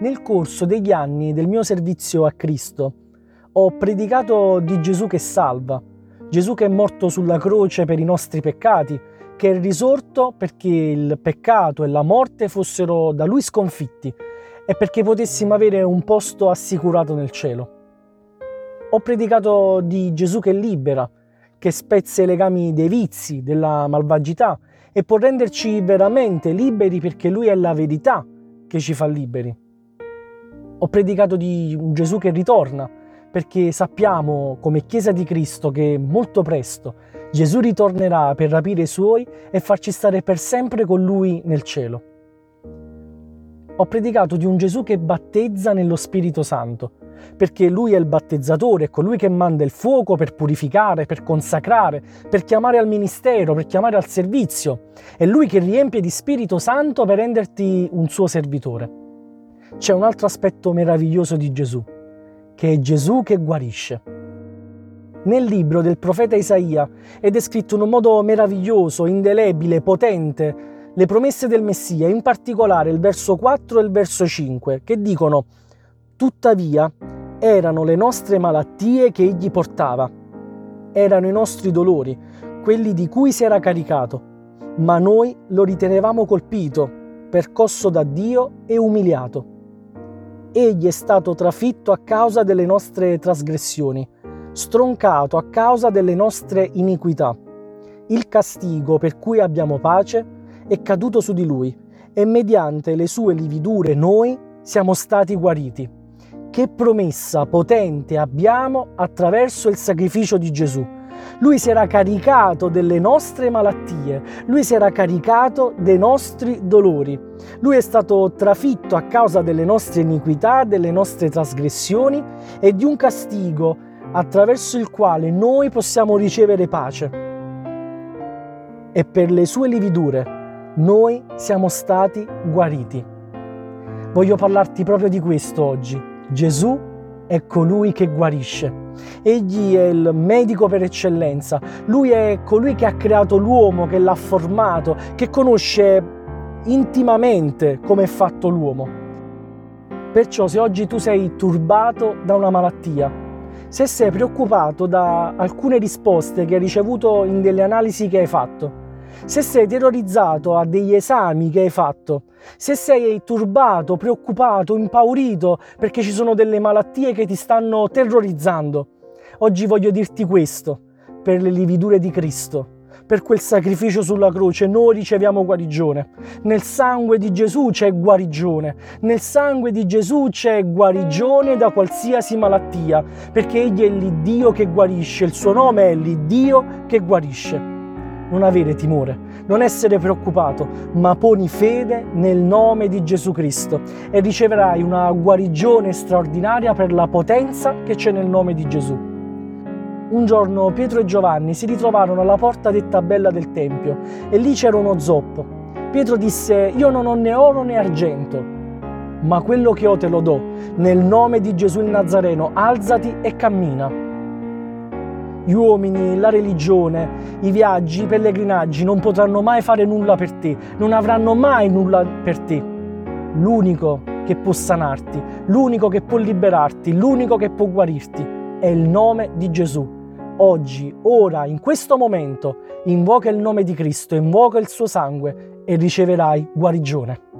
Nel corso degli anni del mio servizio a Cristo ho predicato di Gesù che salva, Gesù che è morto sulla croce per i nostri peccati, che è risorto perché il peccato e la morte fossero da lui sconfitti e perché potessimo avere un posto assicurato nel cielo. Ho predicato di Gesù che libera, che spezza i legami dei vizi, della malvagità e può renderci veramente liberi perché lui è la verità che ci fa liberi. Ho predicato di un Gesù che ritorna, perché sappiamo come Chiesa di Cristo che molto presto Gesù ritornerà per rapire i suoi e farci stare per sempre con lui nel cielo. Ho predicato di un Gesù che battezza nello Spirito Santo, perché lui è il battezzatore, è colui che manda il fuoco per purificare, per consacrare, per chiamare al ministero, per chiamare al servizio. È lui che riempie di Spirito Santo per renderti un suo servitore c'è un altro aspetto meraviglioso di Gesù, che è Gesù che guarisce. Nel libro del profeta Isaia è descritto in un modo meraviglioso, indelebile, potente, le promesse del Messia, in particolare il verso 4 e il verso 5, che dicono Tuttavia erano le nostre malattie che egli portava, erano i nostri dolori, quelli di cui si era caricato, ma noi lo ritenevamo colpito, percosso da Dio e umiliato egli è stato trafitto a causa delle nostre trasgressioni, stroncato a causa delle nostre iniquità. Il castigo per cui abbiamo pace è caduto su di lui e mediante le sue lividure noi siamo stati guariti. Che promessa potente abbiamo attraverso il sacrificio di Gesù lui si era caricato delle nostre malattie, lui si era caricato dei nostri dolori. Lui è stato trafitto a causa delle nostre iniquità, delle nostre trasgressioni e di un castigo attraverso il quale noi possiamo ricevere pace. E per le sue lividure noi siamo stati guariti. Voglio parlarti proprio di questo oggi. Gesù è colui che guarisce. Egli è il medico per eccellenza, lui è colui che ha creato l'uomo, che l'ha formato, che conosce intimamente come è fatto l'uomo. Perciò se oggi tu sei turbato da una malattia, se sei preoccupato da alcune risposte che hai ricevuto in delle analisi che hai fatto, se sei terrorizzato a degli esami che hai fatto, se sei turbato, preoccupato, impaurito perché ci sono delle malattie che ti stanno terrorizzando, oggi voglio dirti questo, per le lividure di Cristo, per quel sacrificio sulla croce, noi riceviamo guarigione. Nel sangue di Gesù c'è guarigione, nel sangue di Gesù c'è guarigione da qualsiasi malattia, perché Egli è l'Iddio che guarisce, il suo nome è l'Iddio che guarisce non avere timore, non essere preoccupato, ma poni fede nel nome di Gesù Cristo e riceverai una guarigione straordinaria per la potenza che c'è nel nome di Gesù. Un giorno Pietro e Giovanni si ritrovarono alla porta detta bella del Tempio e lì c'era uno zoppo. Pietro disse, io non ho né oro né argento, ma quello che ho te lo do. Nel nome di Gesù il Nazareno, alzati e cammina gli uomini, la religione, i viaggi, i pellegrinaggi non potranno mai fare nulla per te, non avranno mai nulla per te. L'unico che può sanarti, l'unico che può liberarti, l'unico che può guarirti è il nome di Gesù. Oggi, ora, in questo momento, invoca il nome di Cristo, invoca il suo sangue e riceverai guarigione.